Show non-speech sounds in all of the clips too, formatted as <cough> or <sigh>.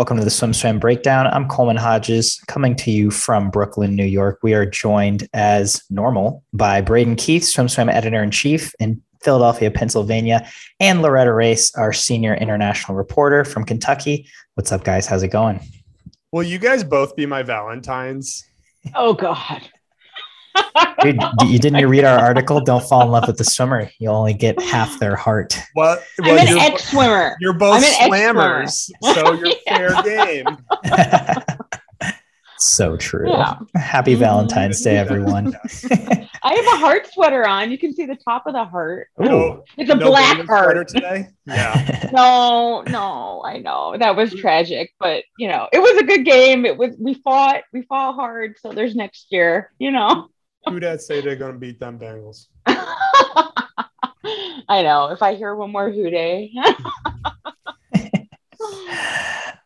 Welcome to the SwimSwam Breakdown. I'm Coleman Hodges coming to you from Brooklyn, New York. We are joined as normal by Braden Keith, SwimSwam editor in chief in Philadelphia, Pennsylvania, and Loretta Race, our senior international reporter from Kentucky. What's up, guys? How's it going? Will you guys both be my Valentines? Oh, God. Dude, you didn't read our article? Don't fall in love with the swimmer. You'll only get half their heart. Well, I'm an ex swimmer. You're both I'm slammers, so you're <laughs> fair game. <laughs> so true. Yeah. Happy mm-hmm. Valentine's Day, everyone. <laughs> I have a heart sweater on. You can see the top of the heart. Ooh. It's a No black Brandon sweater heart. today. Yeah, No, no, I know that was tragic, but you know, it was a good game. It was we fought, we fought hard. So there's next year, you know. Who that say they're gonna beat them Bengals? <laughs> I know. If I hear one more Who Dey. <laughs>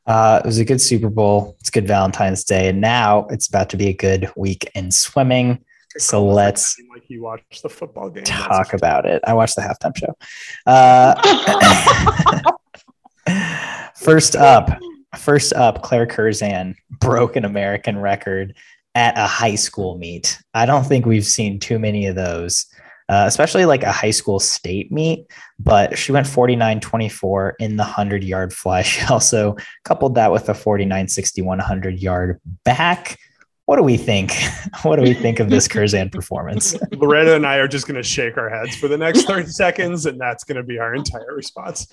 Uh, it was a good Super Bowl. It's good Valentine's Day. And now it's about to be a good week in swimming. So let's like he watched the football game. talk about it. I watched the halftime show. Uh, <laughs> first up, first up, Claire Curzan broke an American record at a high school meet. I don't think we've seen too many of those, uh, especially like a high school state meet. But she went 49 24 in the 100 yard fly. She <laughs> also coupled that with a 49 61 100 yard back. What do we think? <laughs> What do we think of this Curzan performance? <laughs> Loretta and I are just gonna shake our heads for the next 30 seconds, and that's gonna be our entire response.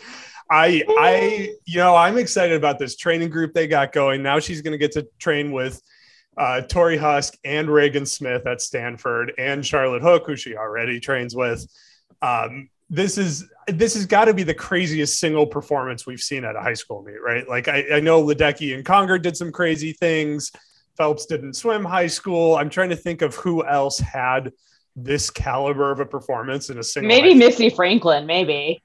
I, I, you know, I'm excited about this training group they got going. Now she's gonna get to train with uh, Torri Huske and Regan Smith at Stanford and Charlotte Hook, who she already trains with. Um, this is this has got to be the craziest single performance we've seen at a high school meet, right? Like I, I know Ledecky and Conger did some crazy things. Phelps didn't swim high school. I'm trying to think of who else had this caliber of a performance in a single. maybe high- Missy Franklin, maybe.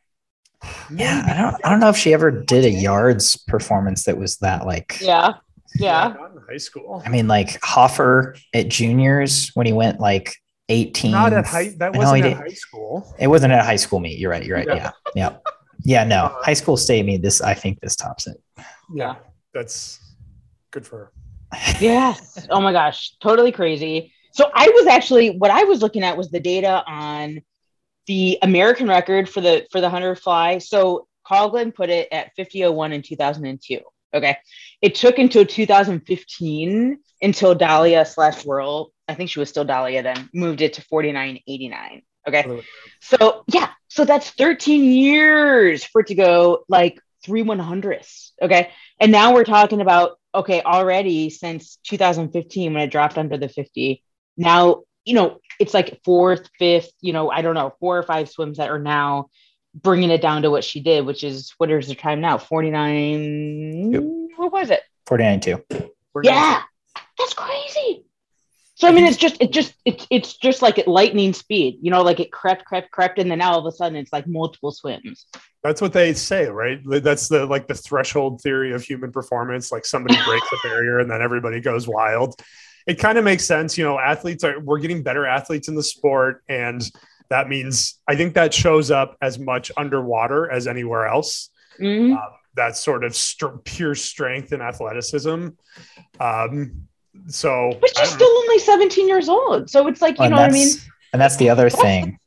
Yeah, I don't I don't know if she ever did a yards performance that was that like Yeah. Yeah. not in high school. I mean like Hoffer at juniors when he went like 18 Not at high. That wasn't at did- high school. It wasn't at a high school meet. You're right. You're right. Yeah. Yeah. Yeah. Yeah, no. Uh-huh. High school state meet this I think this tops it. Yeah, that's good for her. Yes. Oh my gosh, totally crazy. So I was actually what I was looking at was the data on the American record for the for the hunter fly. So Coughlin put it at 5001 in 2002. Okay. It took until 2015 until Dahlia slash Worrell, I think she was still Dahlia then, moved it to 4989. Okay. So yeah, so that's 13 years for it to go like three one hundredths. Okay. And now we're talking about okay, already since 2015 when it dropped under the 50. Now, you know, it's like fourth, fifth, you know, I don't know, four or five swims that are now bringing it down to what she did, which is what is the time now? 49. Yep. What was it? 49 2. Yeah, that's crazy. So I mean, it's just it just it's it's just like at lightning speed, you know, like it crept, crept, crept, and then now all of a sudden it's like multiple swims. That's what they say, right? That's the like the threshold theory of human performance. Like somebody breaks the barrier and then everybody goes wild. It kind of makes sense, you know. Athletes are we're getting better athletes in the sport, and that means I think that shows up as much underwater as anywhere else. Mhm. Um, that sort of str- pure strength and athleticism. Um, so But she's don't still only 17 years old, so it's like you and know what I mean. and that's the other thing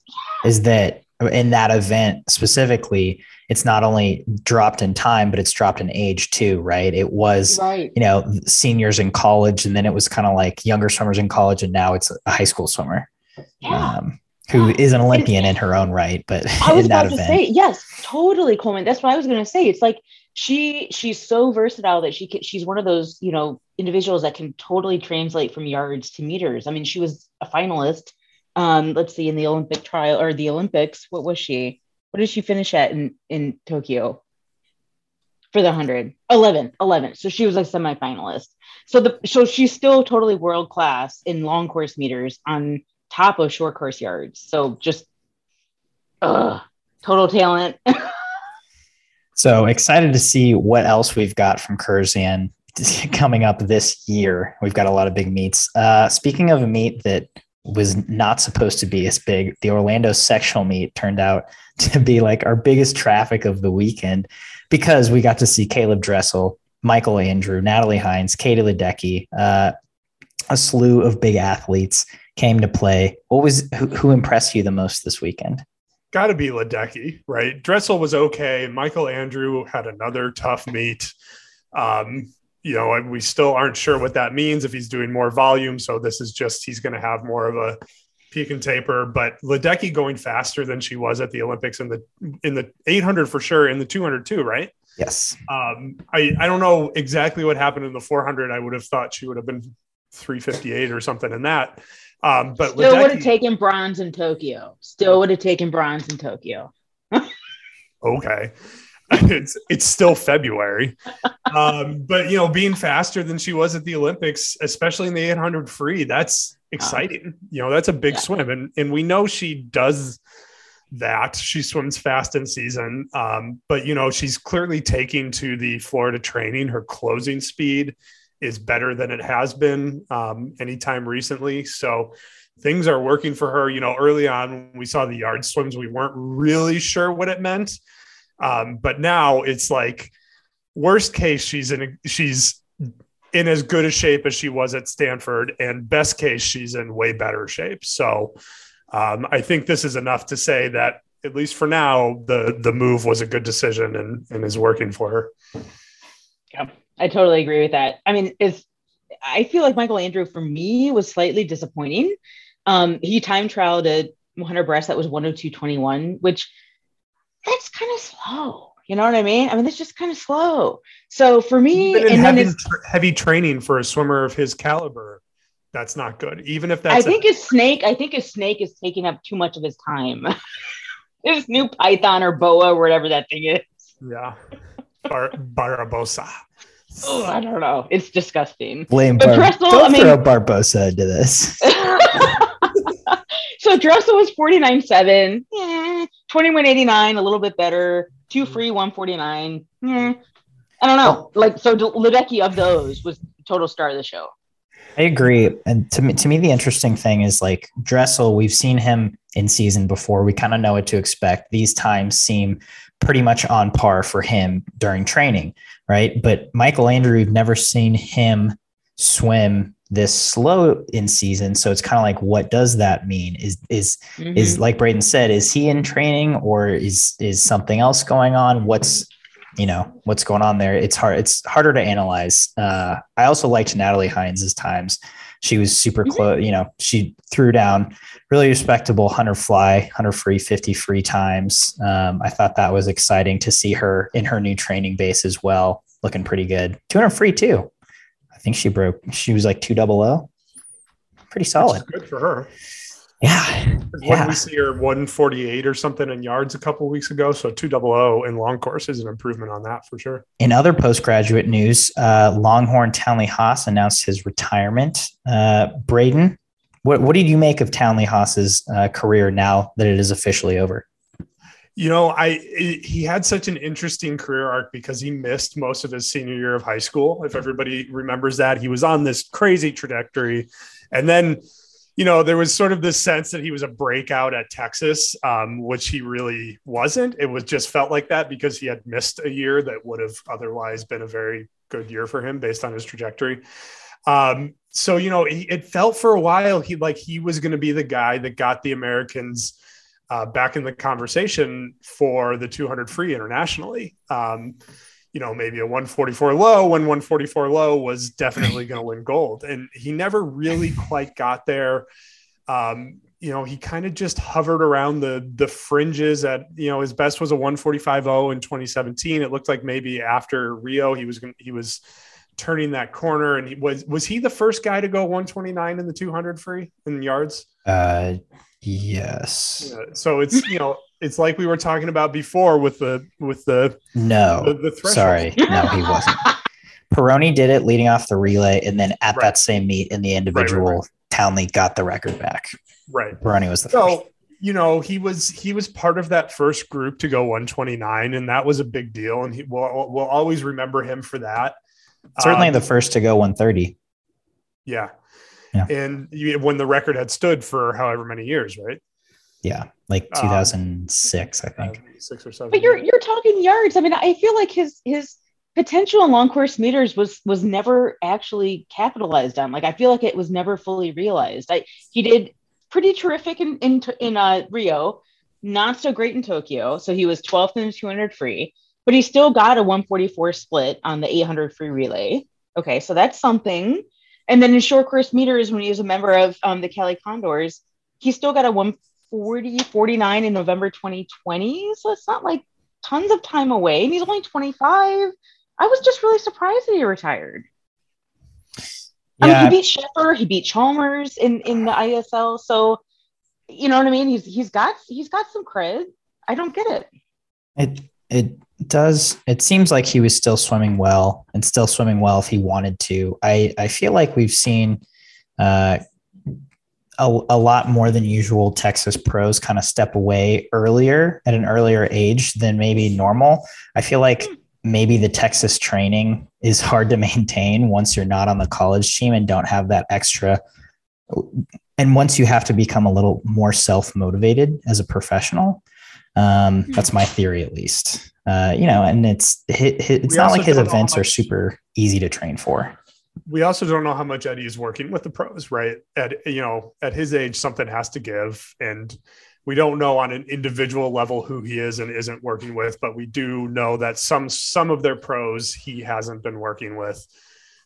is that in that event specifically it's not only dropped in time but it's dropped in age too right it was Right. you know seniors in college and then it was kind of like younger swimmers in college and now it's a high school swimmer Yeah. um, who is an olympian in her own right but I was about to event say yes, totally, Coleman. That's what I was going to say. It's like she she's so versatile that she can, she's one of those you know individuals that can totally translate from yards to meters. I mean, she was a finalist. Um, let's see, in the Olympic trial or the Olympics, what was she? What did she finish at in in Tokyo? For the 100, 11, 11. So she was a semifinalist. So the so she's still totally world class in long course meters on top of short course yards. So just ugh, total talent. <laughs> So excited to see what else we've got from Curzan <laughs> coming up this year. We've got a lot of big meets. Uh, speaking of a meet that was not supposed to be as big, the Orlando sectional meet turned out <laughs> to be like our biggest traffic of the weekend because we got to see Caleb Dressel Michael Andrew, Natalie Hinds, Katie Ledecky, uh, a slew of big athletes came to play. What was who, who impressed you the most this weekend? Got to be Ledecky, right? Dressel was okay. Michael Andrew had another tough meet. Um, you know, we still aren't sure what that means if he's doing more volume. So this is just he's going to have more of a peak and taper. But Ledecky going faster than she was at the Olympics in the in the 800 for sure, in the 200 too, right? Yes. Um, I I don't know exactly what happened in the 400. I would have thought she would have been 358 or something in that. Um, but still would have taken bronze in Tokyo. Still would have taken bronze in Tokyo. <laughs> okay. <laughs> it's it's still February. Um, but you know, being faster than she was at the Olympics, especially in the 800 free, that's exciting. You know, that's a big yeah. swim. And and we know she does that. She swims fast in season. Um, but you know, she's clearly taking to the Florida training. Her closing speed is better than it has been um, anytime recently. So things are working for her. You know, early on when we saw the yard swims, we weren't really sure what it meant. Um, but now it's like worst case, she's in a, she's in as good a shape as she was at Stanford, and best case, she's in way better shape. So um, I think this is enough to say that at least for now, the the move was a good decision and and is working for her. Yeah. I totally agree with that. I mean, it's I feel like Michael Andrew for me was slightly disappointing. Um, he time trialed a 100 breast that was 102.21, which that's kind of slow. You know what I mean? I mean, it's just kind of slow. So for me, and then it's heavy training for a swimmer of his caliber. That's not good. Even if that's I think a- his snake, I think his snake is taking up too much of his time. <laughs> his new python or boa, or whatever that thing is. Yeah. Bar- Barbosa. Oh, I don't know. It's disgusting. Blame but Bar- Dressel, don't I mean, throw Barbosa into this. <laughs> so Dressel was 49.7, eh, 21.89, a little bit better. Two free, 149. Eh. I don't know. Like, so Ledecky of those was total star of the show. I agree. And to me, to me, the interesting thing is like Dressel, we've seen him in season before. We kind of know what to expect. These times seem pretty much on par for him during training, right? But Michael Andrew, we've never seen him swim this slow in season. So it's kind of like, what does that mean? Is is mm-hmm. is like Braden said, is he in training or is is something else going on? What's you know what's going on there? It's hard. It's harder to analyze. Uh, I also liked Natalie Hinds's times. She was super close. You know, she threw down really respectable 100 fly, 100 free, 50 free times. Um, I thought that was exciting to see her in her new training base as well, looking pretty good. 200 free too. I think she broke. She was like two double O. Pretty solid. good for her. Yeah. Yeah. we see her 148 or something in yards a couple weeks ago. So two double O in long course is an improvement on that for sure. In other postgraduate news, uh, Longhorn Townley Haas announced his retirement. Uh, Braden, what, what did you make of Townley Haas's uh, career now that it is officially over? You know, I he had such an interesting career arc because he missed most of his senior year of high school. If everybody remembers that, he was on this crazy trajectory, and then you know, there was sort of this sense that he was a breakout at Texas, um, which he really wasn't. It was just felt like that because he had missed a year that would have otherwise been a very good year for him based on his trajectory. Um, so you know, he, it felt for a while he like he was going to be the guy that got the Americans uh, back in the conversation for the 200 free internationally. Um, you know, maybe a 144 low when 144 low was definitely going to win gold. And he never really quite got there. Um, you know, he kind of just hovered around the the fringes at, you know, his best was a 145.0 in 2017. It looked like maybe after Rio he was he was turning that corner and he was was he the first guy to go 129 in the 200 free in yards? Uh yes. Yeah, so it's, you know, it's like we were talking about before with the with the no the, the sorry. No he wasn't. <laughs> Pieroni did it leading off the relay and then at right. that same meet in the individual right, right, Townley got the record back. Right. Pieroni was the so first. you know he was he was part of that first group to go 129 and that was a big deal and he will we'll always remember him for that. Certainly um, the first to go 130 yeah. Yeah. And you, when the record had stood for however many years, right? Yeah, like 2006, um, I think. Six or seven. But you're you're talking yards. I mean, I feel like his his potential in long course meters was was never actually capitalized on. Like I feel like it was never fully realized. I he did pretty terrific in in, in uh, Rio, not so great in Tokyo. So he was 12th in the 200 free, but he still got a 144 split on the 800 free relay. Okay, so that's something. And then in short course meters, when he was a member of um, the Cali Condors, he still got a 140 49 in November 2020. So it's not like tons of time away, and he's only 25. I was just really surprised that he retired. Yeah. I mean, he beat Scheffer, he beat Chalmers in in the ISL. So, you know what I mean? He's he's got he's got some cred. I don't get it. It it does. It seems like he was still swimming well and still swimming well if he wanted to. I I feel like we've seen. Uh, a, a lot more than usual Texas pros kind of step away earlier at an earlier age than maybe normal. I feel like hmm maybe the Texas training is hard to <laughs> maintain once you're not on the college team and don't have that extra. And once you have to become a little more self motivated as a professional, um, hmm. that's my theory at least. Uh, you know, and it's it's not like his events are super easy to train for. We also don't know how much Eddie is working with the pros, right? At you know, at his age, something has to give, and we don't know on an individual level who he is and isn't working with, but we do know that some some of their pros he hasn't been working with.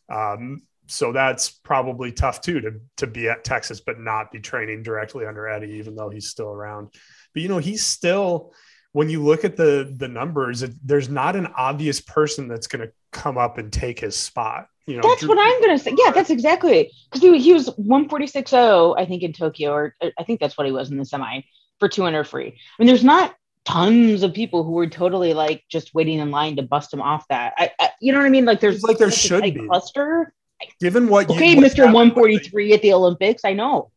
Um, so that's probably tough too to to be at Texas but not be training directly under Eddie, even though he's still around. But you know, he's still when you look at the the numbers, it, there's not an obvious person that's going to come up and take his spot. You know, that's Drew, what I'm going to say. Yeah, that's exactly because he, he was 146.0, I think, in Tokyo, or uh, I think that's what he was in the semi for 200 free. I mean, there's not tons of people who were totally like just waiting in line to bust him off that. I, I you know what I mean? Like there's like there should be a cluster. Given what okay, Mr. 143 at the Olympics, I know.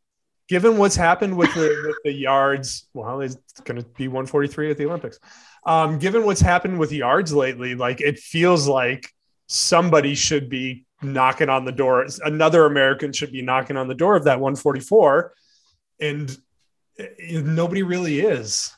Given what's happened with the, with the yards, well, it's going to be 143 at the Olympics. Um, given what's happened with yards lately, like it feels like somebody should be knocking on the door. Another American should be knocking on the door of that 144. And nobody really is.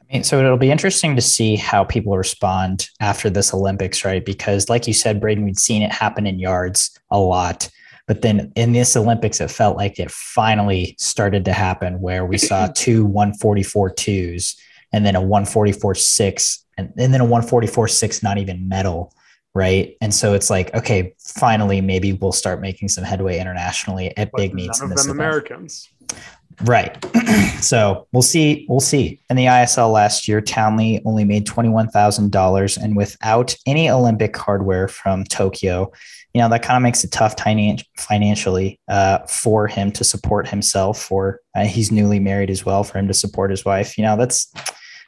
I mean, so it'll be interesting to see how people respond after this Olympics, right? Because, like you said, Braden, we'd seen it happen in yards a lot. But then in this Olympics, it felt like it finally started to happen where we saw <clears throat> two 144 twos and then a 144 six and, and then a 144 six, not even medal. Right. And so it's like, okay, finally, maybe we'll start making some headway internationally at but big meets. None of them Americans. Right. <clears throat> so we'll see. We'll see. In the ISL last year, Townley only made $21,000. And without any Olympic hardware from Tokyo, you know, that kind of makes it tough financially uh, for him to support himself. Or uh, he's newly married as well for him to support his wife. You know, that's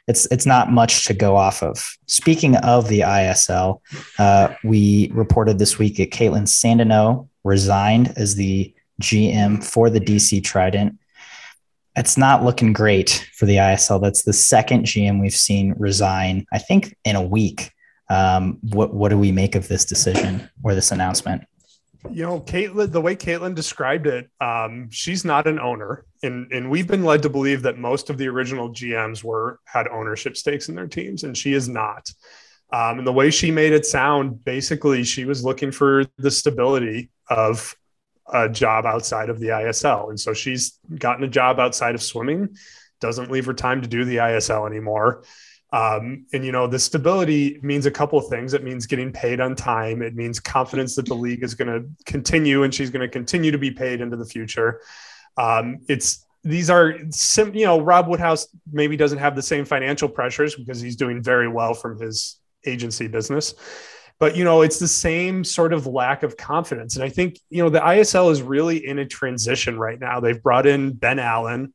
it's it's not much to go off of. Speaking of the ISL, uh, we reported this week that Kaitlin Sandeno resigned as the GM for the DC Trident it's not looking great for the ISL. That's the second GM we've seen resign, I think, in a week. Um, what what do we make of this decision or this announcement? You know, Kaitlin, the way Kaitlin described it, um, she's not an owner, and and we've been led to believe that most of the original GMs were had ownership stakes in their teams, and she is not. Um, and the way she made it sound, basically, she was looking for the stability of a job outside of the ISL. And so she's gotten a job outside of swimming, doesn't leave her time to do the ISL anymore. Um, and you know, the stability means a couple of things. It means getting paid on time. It means confidence that the league is going to continue and she's going to continue to be paid into the future. Um, it's these are sim, you know, Rob Woodhouse maybe doesn't have the same financial pressures because he's doing very well from his agency business but you know it's the same sort of lack of confidence and i think you know the isl is really in a transition right now they've brought in ben allen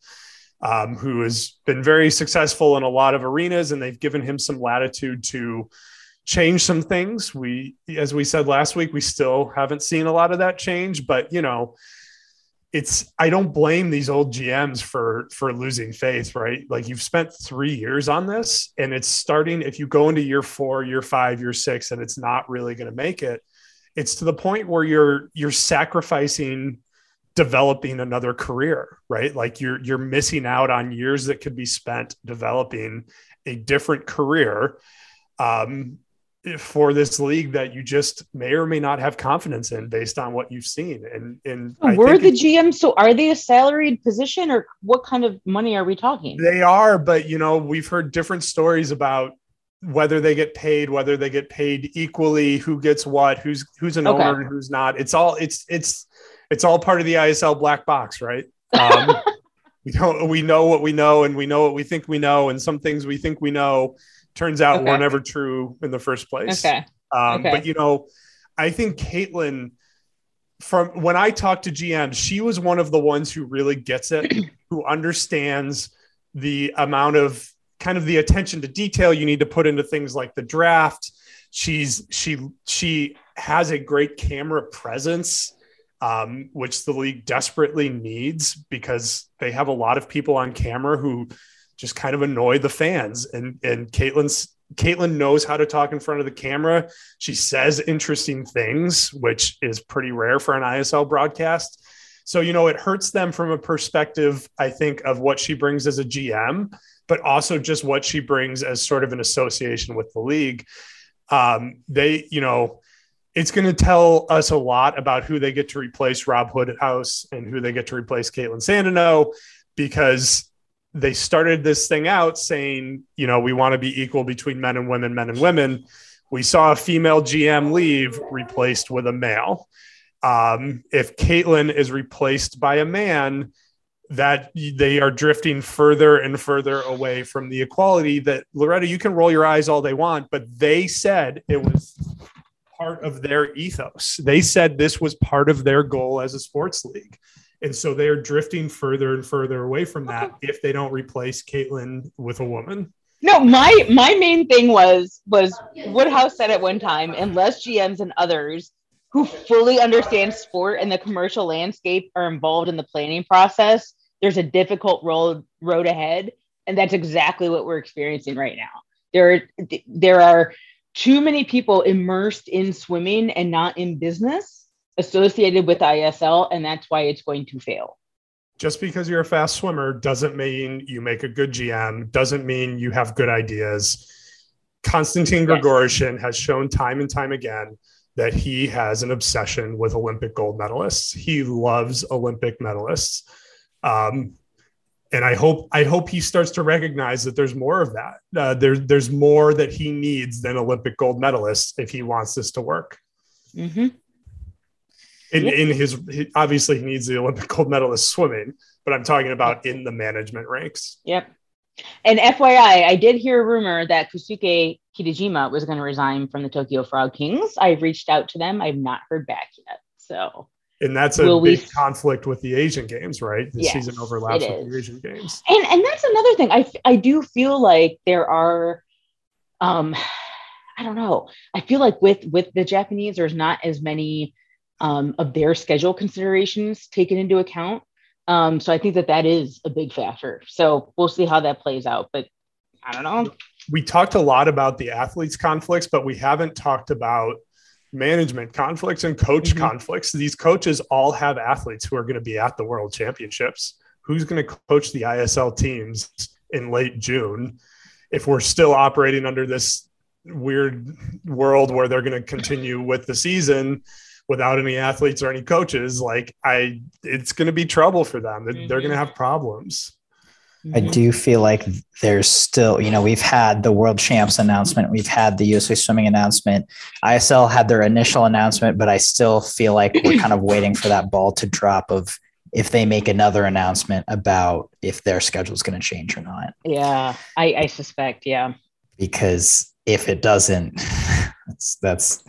um, who has been very successful in a lot of arenas and they've given him some latitude to change some things we as we said last week we still haven't seen a lot of that change but you know it's I don't blame these old GMs for for losing faith, right? Like you've spent three years on this, and it's starting. If you go into year four, year five, year six, and it's not really going to make it, it's to the point where you're you're sacrificing developing another career, right? Like you're you're missing out on years that could be spent developing a different career. Um, for this league that you just may or may not have confidence in based on what you've seen. And and were the GM so are they a salaried position or what kind of money are we talking? They are, but you know, we've heard different stories about whether they get paid, whether they get paid equally, who gets what, who's who's an okay. owner, who's not. It's all it's it's it's all part of the ISL black box, right? Um, <laughs> we don't we know what we know and we know what we think we know, and some things we think we know turns out okay. were never true in the first place. Okay. Um, okay. But you know, I think Kaitlin, from when I talked to GM, she was one of the ones who really gets it, <clears throat> who understands the amount of kind of the attention to detail you need to put into things like the draft. She's she she has a great camera presence, um, which the league desperately needs because they have a lot of people on camera who just kind of annoy the fans. And and Kaitlin's Kaitlin knows how to talk in front of the camera. She says interesting things, which is pretty rare for an ISL broadcast. So, you know, it hurts them from a perspective, I think, of what she brings as a GM, but also just what she brings as sort of an association with the league. Um, they, you know, it's going to tell us a lot about who they get to replace Rob Woodhouse and who they get to replace Kaitlin Sandeno because they started this thing out saying, you know, we want to be equal between men and women, men and women. We saw a female GM leave replaced with a male. Um, if Kaitlin is replaced by a man, that they are drifting further and further away from the equality that Loretta, you can roll your eyes all they want, but they said it was part of their ethos. They said this was part of their goal as a sports league. And so they're drifting further and further away from that if they don't replace Kaitlin with a woman. No, my my main thing was was Woodhouse said at one time, unless GMs and others who fully understand sport and the commercial landscape are involved in the planning process, there's a difficult road road ahead. And that's exactly what we're experiencing right now. There are there are too many people immersed in swimming and not in business associated with ISL, and that's why it's going to fail. Just because you're a fast swimmer doesn't mean you make a good GM, doesn't mean you have good ideas. Konstantin Grigorishin yes. has shown time and time again that he has an obsession with Olympic gold medalists. He loves Olympic medalists. Um, and I hope I hope he starts to recognize that there's more of that. Uh, there's there's more that he needs than Olympic gold medalists if he wants this to work. Mm-hmm in, in his obviously he needs the Olympic gold medalist swimming, but I'm talking about in the management ranks. Yep. And FYI, I did hear a rumor that Kosuke Kitajima was going to resign from the Tokyo Frog Kings. I've reached out to them. I've not heard back yet. So and that's a Will big we... conflict with the Asian games, right? The yes, season overlaps with the Asian games. And and that's another thing. I I do feel like there are um <sighs> I don't know. I feel like with with the Japanese there's not as many um, of their schedule considerations taken into account. Um, so I think that that is a big factor. So we'll see how that plays out. But I don't know. We talked a lot about the athletes' conflicts, but we haven't talked about management conflicts and coach mm-hmm. conflicts. These coaches all have athletes who are going to be at the world championships. Who's going to coach the ISL teams in late June if we're still operating under this weird world where they're going to continue with the season? without any athletes or any coaches, like I, it's going to be trouble for them. They're, mm-hmm. they're going to have problems. I mm-hmm. do feel like there's still, you know, we've had the world champs announcement, we've had the USA swimming announcement. ISL had their initial announcement, but I still feel like we're kind of waiting for that ball to drop of if they make another announcement about if their schedule is going to change or not. Yeah, I, I suspect. Yeah. Because if it doesn't, <laughs> that's, that's,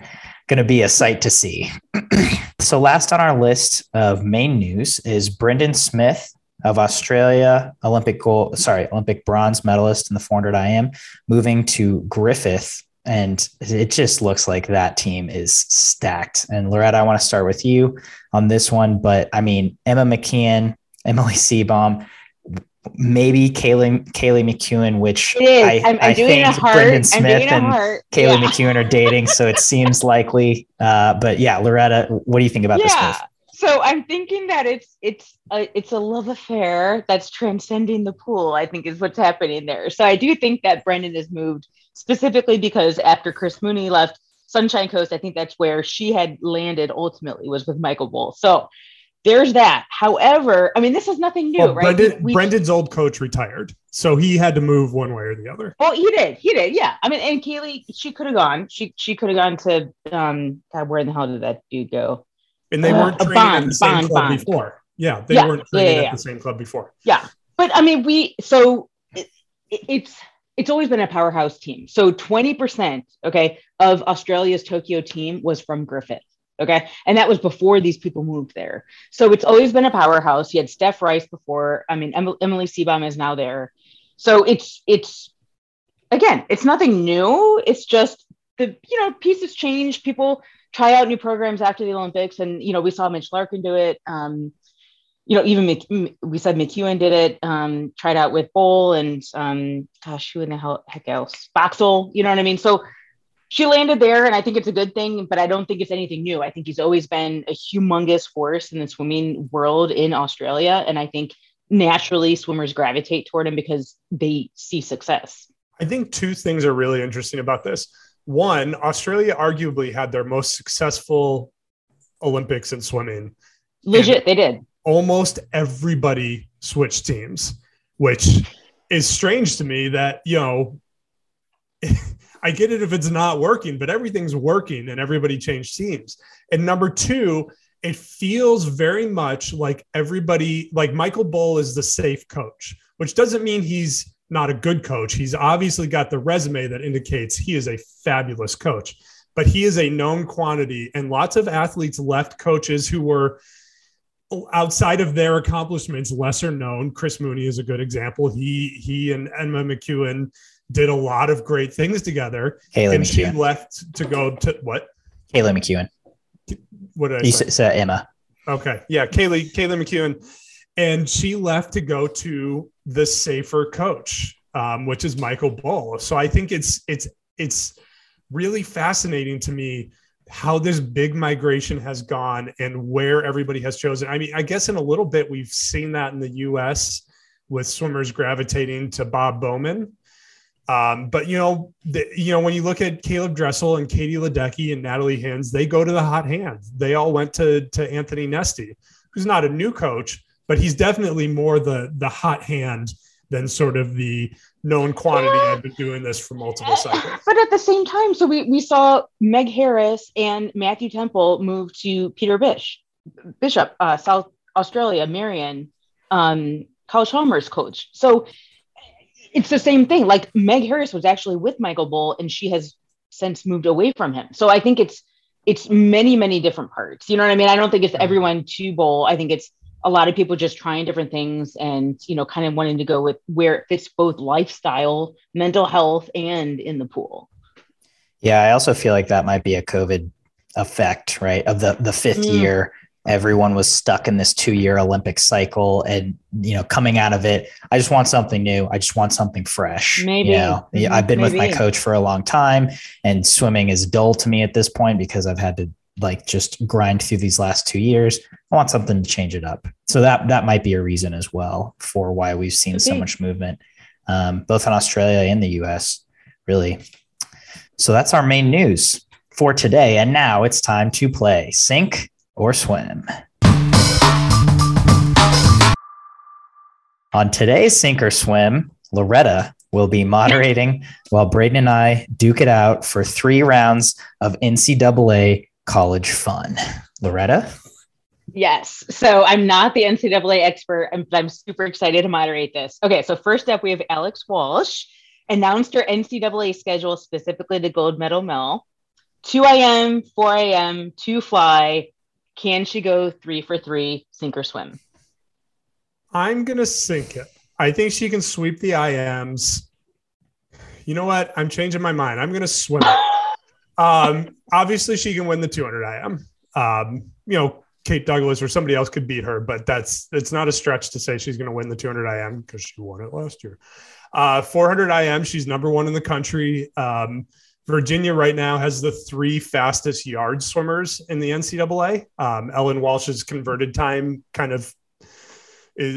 going to be a sight to see. <clears throat> so, last on our list of main news is Brendan Smith of Australia, Olympic gold, sorry, Olympic bronze medalist in the 400 IM, moving to Griffith. And it just looks like that team is stacked. And Loretta, I want to start with you on this one. But I mean, Emma McKeon, Emily Seebohm, maybe Kaylee Kaylee McKeown, which I, I'm, I'm I think Brendan Smith and Kaylee yeah. McKeown are dating, so it seems likely. Uh, but yeah, Loretta, what do you think about yeah. this move? So I'm thinking that it's it's a, it's a love affair that's transcending the pool. I think is what's happening there. So I do think that Brendan has moved specifically because after Chris Mooney left Sunshine Coast, I think that's where she had landed ultimately was with Michael Bohl. So there's that. However, I mean, this is nothing new, well, right? Brendan, we, Brendan's old coach retired, so he had to move one way or the other. Well, he did. He did. Yeah. I mean, and Kaylee, she could have gone. She she could have gone to um. God, where in the hell did that dude go? And they uh, weren't training bond, at the same bond, club bond. before. Yeah, they yeah, weren't training yeah, yeah, at the same club before. Yeah, but I mean, we so it, it's it's always been a powerhouse team. So 20%, okay, of Australia's Tokyo team was from Griffith. Okay. And that was before these people moved there. So it's always been a powerhouse. You had Steph Rice before. I mean, Emily Seebohm is now there. So it's, it's, again, it's nothing new. It's just the, you know, pieces change. People try out new programs after the Olympics. And, you know, we saw Mitch Larkin do it. Um, you know, even we said McEwen did it, um, tried out with Bohl and, um, gosh, who in the hell, heck else? Boxall, you know what I mean? So she landed there, and I think it's a good thing, but I don't think it's anything new. I think he's always been a humongous force in the swimming world in Australia. And I think naturally swimmers gravitate toward him because they see success. I think two things are really interesting about this. One, Australia arguably had their most successful Olympics in swimming. Legit, they did. Almost everybody switched teams, which is strange to me that, you know, <laughs> I get it if it's not working, but everything's working and everybody changed teams. And number two, it feels very much like everybody, like Michael Bohl is the safe coach, which doesn't mean he's not a good coach. He's obviously got the resume that indicates he is a fabulous coach, but he is a known quantity. And lots of athletes left coaches who were outside of their accomplishments lesser known. Chris Mooney is a good example. He he and Emma McKeown did a lot of great things together. Kaylee and McKeown. she left to go to what? Kaylee McKeown. What did I say? said Emma. Okay. Yeah. Kaylee, Kaylee McKeown. And she left to go to the safer coach, um, which is Michael Bohl. So I think it's it's it's really fascinating to me how this big migration has gone and where everybody has chosen. I mean, I guess in a little bit we've seen that in the US with swimmers gravitating to Bob Bowman um, but you know, the, you know, when you look at Caleb Dressel and Katie Ledecky and Natalie Hinds, they go to the hot hand. They all went to to Anthony Nesty, who's not a new coach, but he's definitely more the the hot hand than sort of the known quantity. Yeah. I've been doing this for multiple cycles. But at the same time, so we we saw Meg Harris and Matthew Temple move to Peter Bish, Bishop, uh, South Australia, Marion, um, Kyle Chalmers coach. So it's the same thing. Like Meg Harris was actually with Michael Bohl and she has since moved away from him. So I think it's it's many, many different parts. You know what I mean? I don't think it's everyone to Bohl. I think it's a lot of people just trying different things and you know kind of wanting to go with where it fits both lifestyle, mental health, and in the pool. Yeah, I also feel like that might be a COVID effect, right? Of the the fifth mm. year everyone was stuck in this two year Olympic cycle and, you know, coming out of it, I just want something new. I just want something fresh. Maybe. You know. I've been Maybe. with my coach for a long time and swimming is dull to me at this point because I've had to like just grind through these last two years. I want something to change it up. So that, that might be a reason as well for why we've seen okay. so much movement, um, both in Australia and the US really. So that's our main news for today. And now it's time to play Sink or swim. On today's Sink or Swim, Loretta will be moderating while Braden and I duke it out for three rounds of NCAA college fun. Loretta? Yes. So I'm not the NCAA expert, um, but I'm super excited to moderate this. Okay. So first up, we have Alex Walsh announced her NCAA schedule specifically the gold medal mill. 2 IM, 4 IM, 2 fly, can she go three for three, sink or swim? I'm gonna sink it. I think she can sweep the IMs. You know what? I'm changing my mind. I'm gonna swim it. Um, obviously, she can win the 200 IM. Um, you know, Kate Douglas or somebody else could beat her, but that's it's not a stretch to say she's going to win the 200 IM because she won it last year. Uh, 400 IM, she's number one in the country. Um, Virginia right now has the three fastest yard swimmers in the NCAA. Um, Ellen Walsh's converted time kind of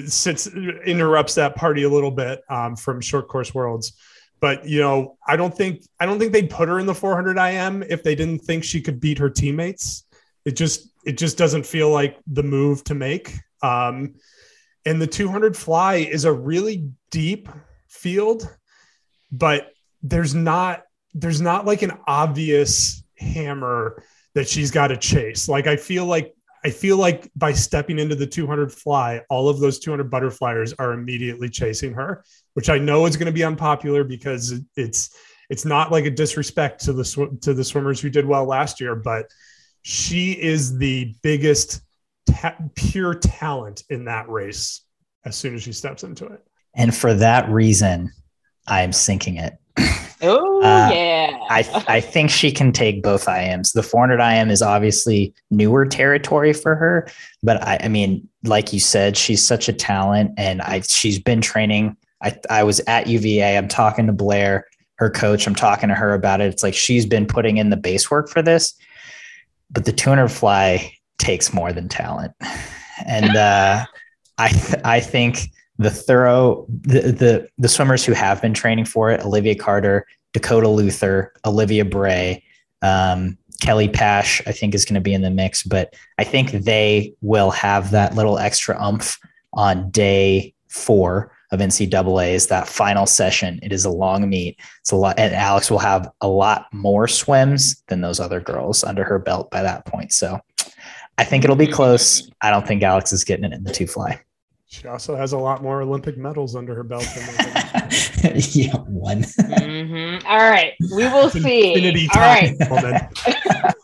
sits interrupts that party a little bit um, from short course worlds. But you know, I don't think I don't think they'd put her in the 400 IM if they didn't think she could beat her teammates. It just it just doesn't feel like the move to make. Um, and the 200 fly is a really deep field, but there's not there's not like an obvious hammer that she's got to chase. Like I feel like I feel like by stepping into the 200 fly, all of those 200 butterflies are immediately chasing her, which I know is going to be unpopular because it's it's not like a disrespect to the sw- to the swimmers who did well last year, but she is the biggest ta- pure talent in that race as soon as she steps into it. And for that reason, I'm sinking it. Oh uh, yeah. I I think she can take both IMs. The 400 IM is obviously newer territory for her, but I, I mean, like you said, she's such a talent, and I she's been training. I I was at UVA. I'm talking to Blair, her coach. I'm talking to her about it. It's like she's been putting in the base work for this, but the 200 fly takes more than talent, and uh, I th- I think the thorough the, the the swimmers who have been training for it olivia carter dakota luther olivia bray um, kelly pash i think is going to be in the mix but i think they will have that little extra umph on day four of ncaa is that final session. It is a long meet. It's a lot and alex will have a lot more swims than those other girls under her belt by that point. So i think it'll be close. I don't think alex is getting it in the two fly she also has a lot more Olympic medals under her belt than <laughs> yeah, one. Mm-hmm. All right, we will see. All right. <laughs>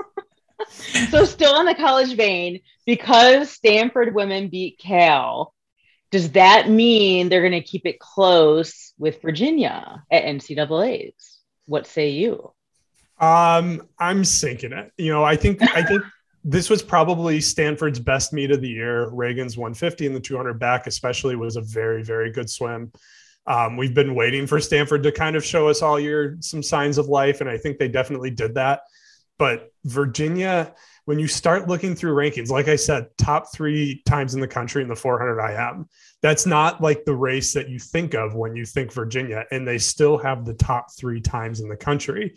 so, still in the college vein, because Stanford women beat Cal, does that mean they're going to keep it close with Virginia at NCAA's? What say you? Um, I'm sinking it. You know, I think I think this was probably Stanford's best meet of the year. Regan's 150 and the 200 back, especially, was a very, very good swim. Um, we've been waiting for Stanford to kind of show us all year some signs of life, and I think they definitely did that. But Virginia, when you start looking through rankings, like I said, top three times in the country in the 400 IM, that's not like the race that you think of when you think Virginia, and they still have the top three times in the country.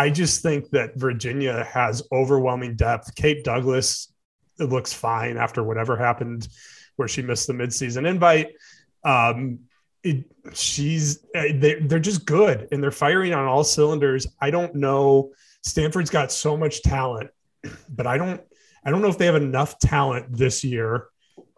I just think that Virginia has overwhelming depth. Kate Douglas it looks fine after whatever happened where she missed the midseason invite. Um, it, she's eh, they, they're just good and they're firing on all cylinders. I don't know. Stanford's got so much talent, but I don't I don't know if they have enough talent this year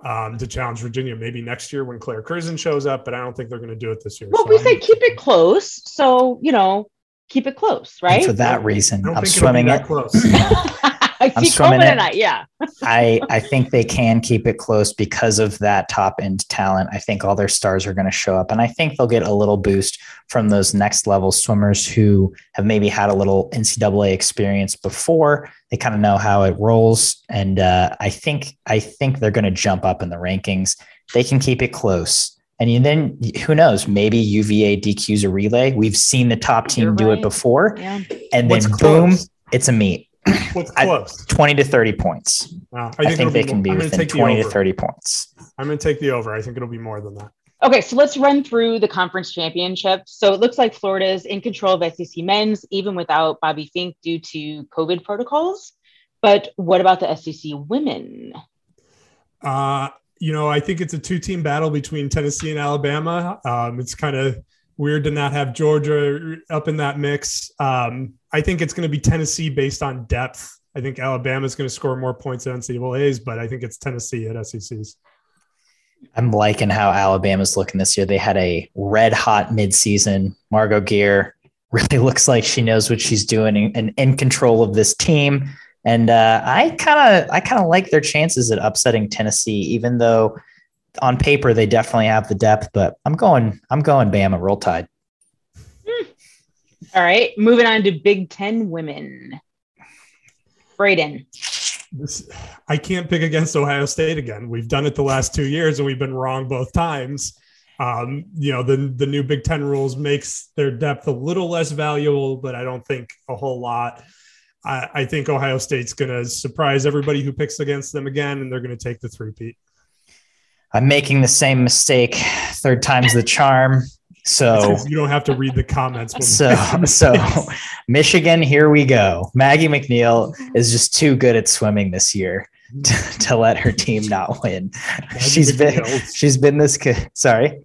um, to challenge Virginia. Maybe next year when Claire Curzan shows up, but I don't think they're going to do it this year. Well, so we say keep it close. So you know, keep it close, right? And for that reason, I'm swimming it. Close. <laughs> <laughs> I'm swimming it. Tonight, yeah. <laughs> I, I think they can keep it close because of that top end talent. I think all their stars are going to show up. And I think they'll get a little boost from those next level swimmers who have maybe had a little NCAA experience before. They kind of know how it rolls. And uh, I think I think they're going to jump up in the rankings. They can keep it close. And then who knows? Maybe UVA DQs a relay. We've seen the top team You're do right. it before, yeah. and then What's boom, close? it's a meet. What's close? Twenty to thirty points. Wow. I think, I think they can be within twenty to thirty points. I'm going to take the over. I think it'll be more than that. Okay, so let's run through the conference championship. So it looks like Florida is in control of SEC men's, even without Bobby Finke due to COVID protocols. But what about the SEC women? Uh, you know, I think it's a two team battle between Tennessee and Alabama. Um, it's kind of weird to not have Georgia up in that mix. Um, I think it's going to be Tennessee based on depth. I think Alabama is going to score more points than NCAA's, but I think it's Tennessee at SEC's. I'm liking how Alabama's looking this year. They had a red hot midseason. Margo Geer really <laughs> looks like she knows what she's doing and in control of this team. And uh, I kind of I kind of like their chances at upsetting Tennessee, even though on paper they definitely have the depth. But I'm going I'm going Bama roll tide. Hmm. All right, moving on to Big Ten women. Braden. This, I can't pick against Ohio State again. We've done it the last two years, and we've been wrong both times. Um, you know, the the new Big Ten rules makes their depth a little less valuable, but I don't think a whole lot. I, I think Ohio State's going to surprise everybody who picks against them again, and they're going to take the three-peat. I'm making the same mistake. Third time's the charm. So <laughs> you don't have to read the comments. So <laughs> so <laughs> Michigan, here we go. Maggie MacNeil is just too good at swimming this year mm-hmm. to, to let her team not win. Maggie she's been she's been this good. Sorry.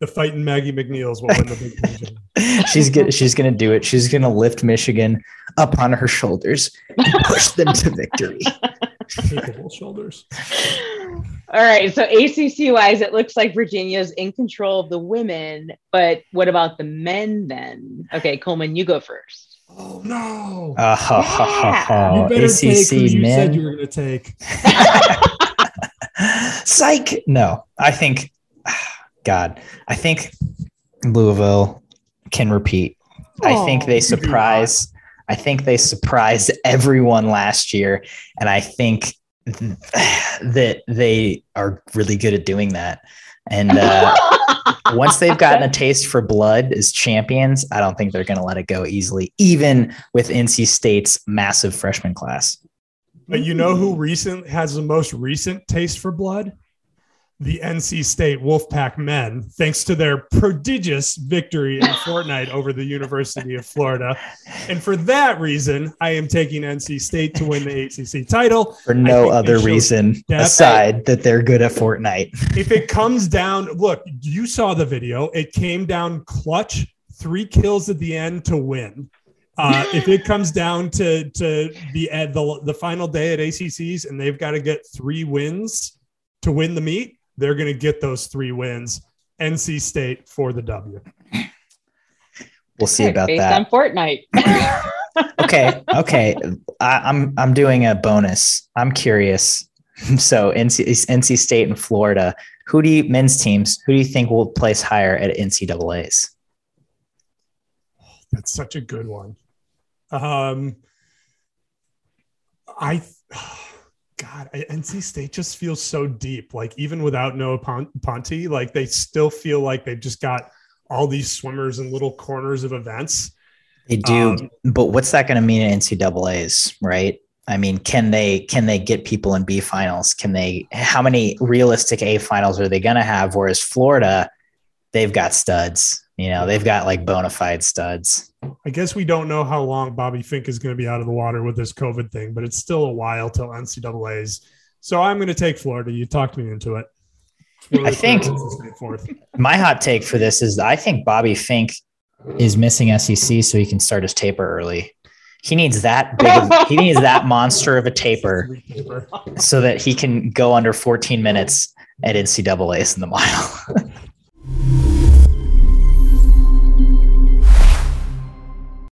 The fighting Maggie MacNeil's will win the big <laughs> division. She's good. She's gonna do it. She's gonna lift Michigan up on her shoulders and push them to victory. Capable shoulders. All right. So ACC wise, it looks like Virginia's in control of the women, but what about the men then? Okay, Coleman, you go first. Oh no! Uh, ho, ho, ho, ho. you better take who ACC you said you were going to take. <laughs> Psych. No, I think. God, I think Louisville can repeat. I think Oh. they surprise. I think they surprised <laughs> everyone last year, and I think th- that they are really good at doing that. And uh, <laughs> once they've gotten a taste for blood as champions, I don't think they're going to let it go easily, even with NC State's massive freshman class. But you know who recent has the most recent taste for blood? The NC State Wolfpack men, thanks to their prodigious victory in <laughs> Fortnite over the University of Florida. And for that reason, I am taking NC State to win the ACC title. For no other reason depth. aside that they're good at Fortnite. <laughs> If it comes down, look, you saw the video. It came down clutch, three kills at the end to win. Uh, if it <laughs> comes down to to the, uh, the the final day at ACCs and they've got to get three wins to win the meet, they're going to get those three wins. NC State for the W. We'll see about Based that. on Fortnite. <laughs> okay, okay. I, I'm I'm doing a bonus. I'm curious. <laughs> So NC NC State and Florida. Who do you men's teams? Who do you think will place higher at NCAA's? That's such a good one. Um, I, God, I- NC State just feels so deep. Like even without Noah Pon- Ponte, like they still feel like they've just got all these swimmers in little corners of events. They do, Um, but what's that going to mean in NCAA's? Right? I mean, can they can they get people in B finals? Can they? How many realistic A finals are they going to have? Whereas Florida, they've got studs. You know, they've got like bona fide studs. I guess we don't know how long Bobby Finke is going to be out of the water with this COVID thing, but it's still a while till NCAA's. So I'm going to take Florida. You talked me into it. Florida think- third, NC State fourth. My hot take for this is I think Bobby Finke is missing SEC so he can start his taper early. He needs that big. Of, he needs that <laughs> monster of a taper so that he can go under 14 minutes at NCAA's in the mile. <laughs>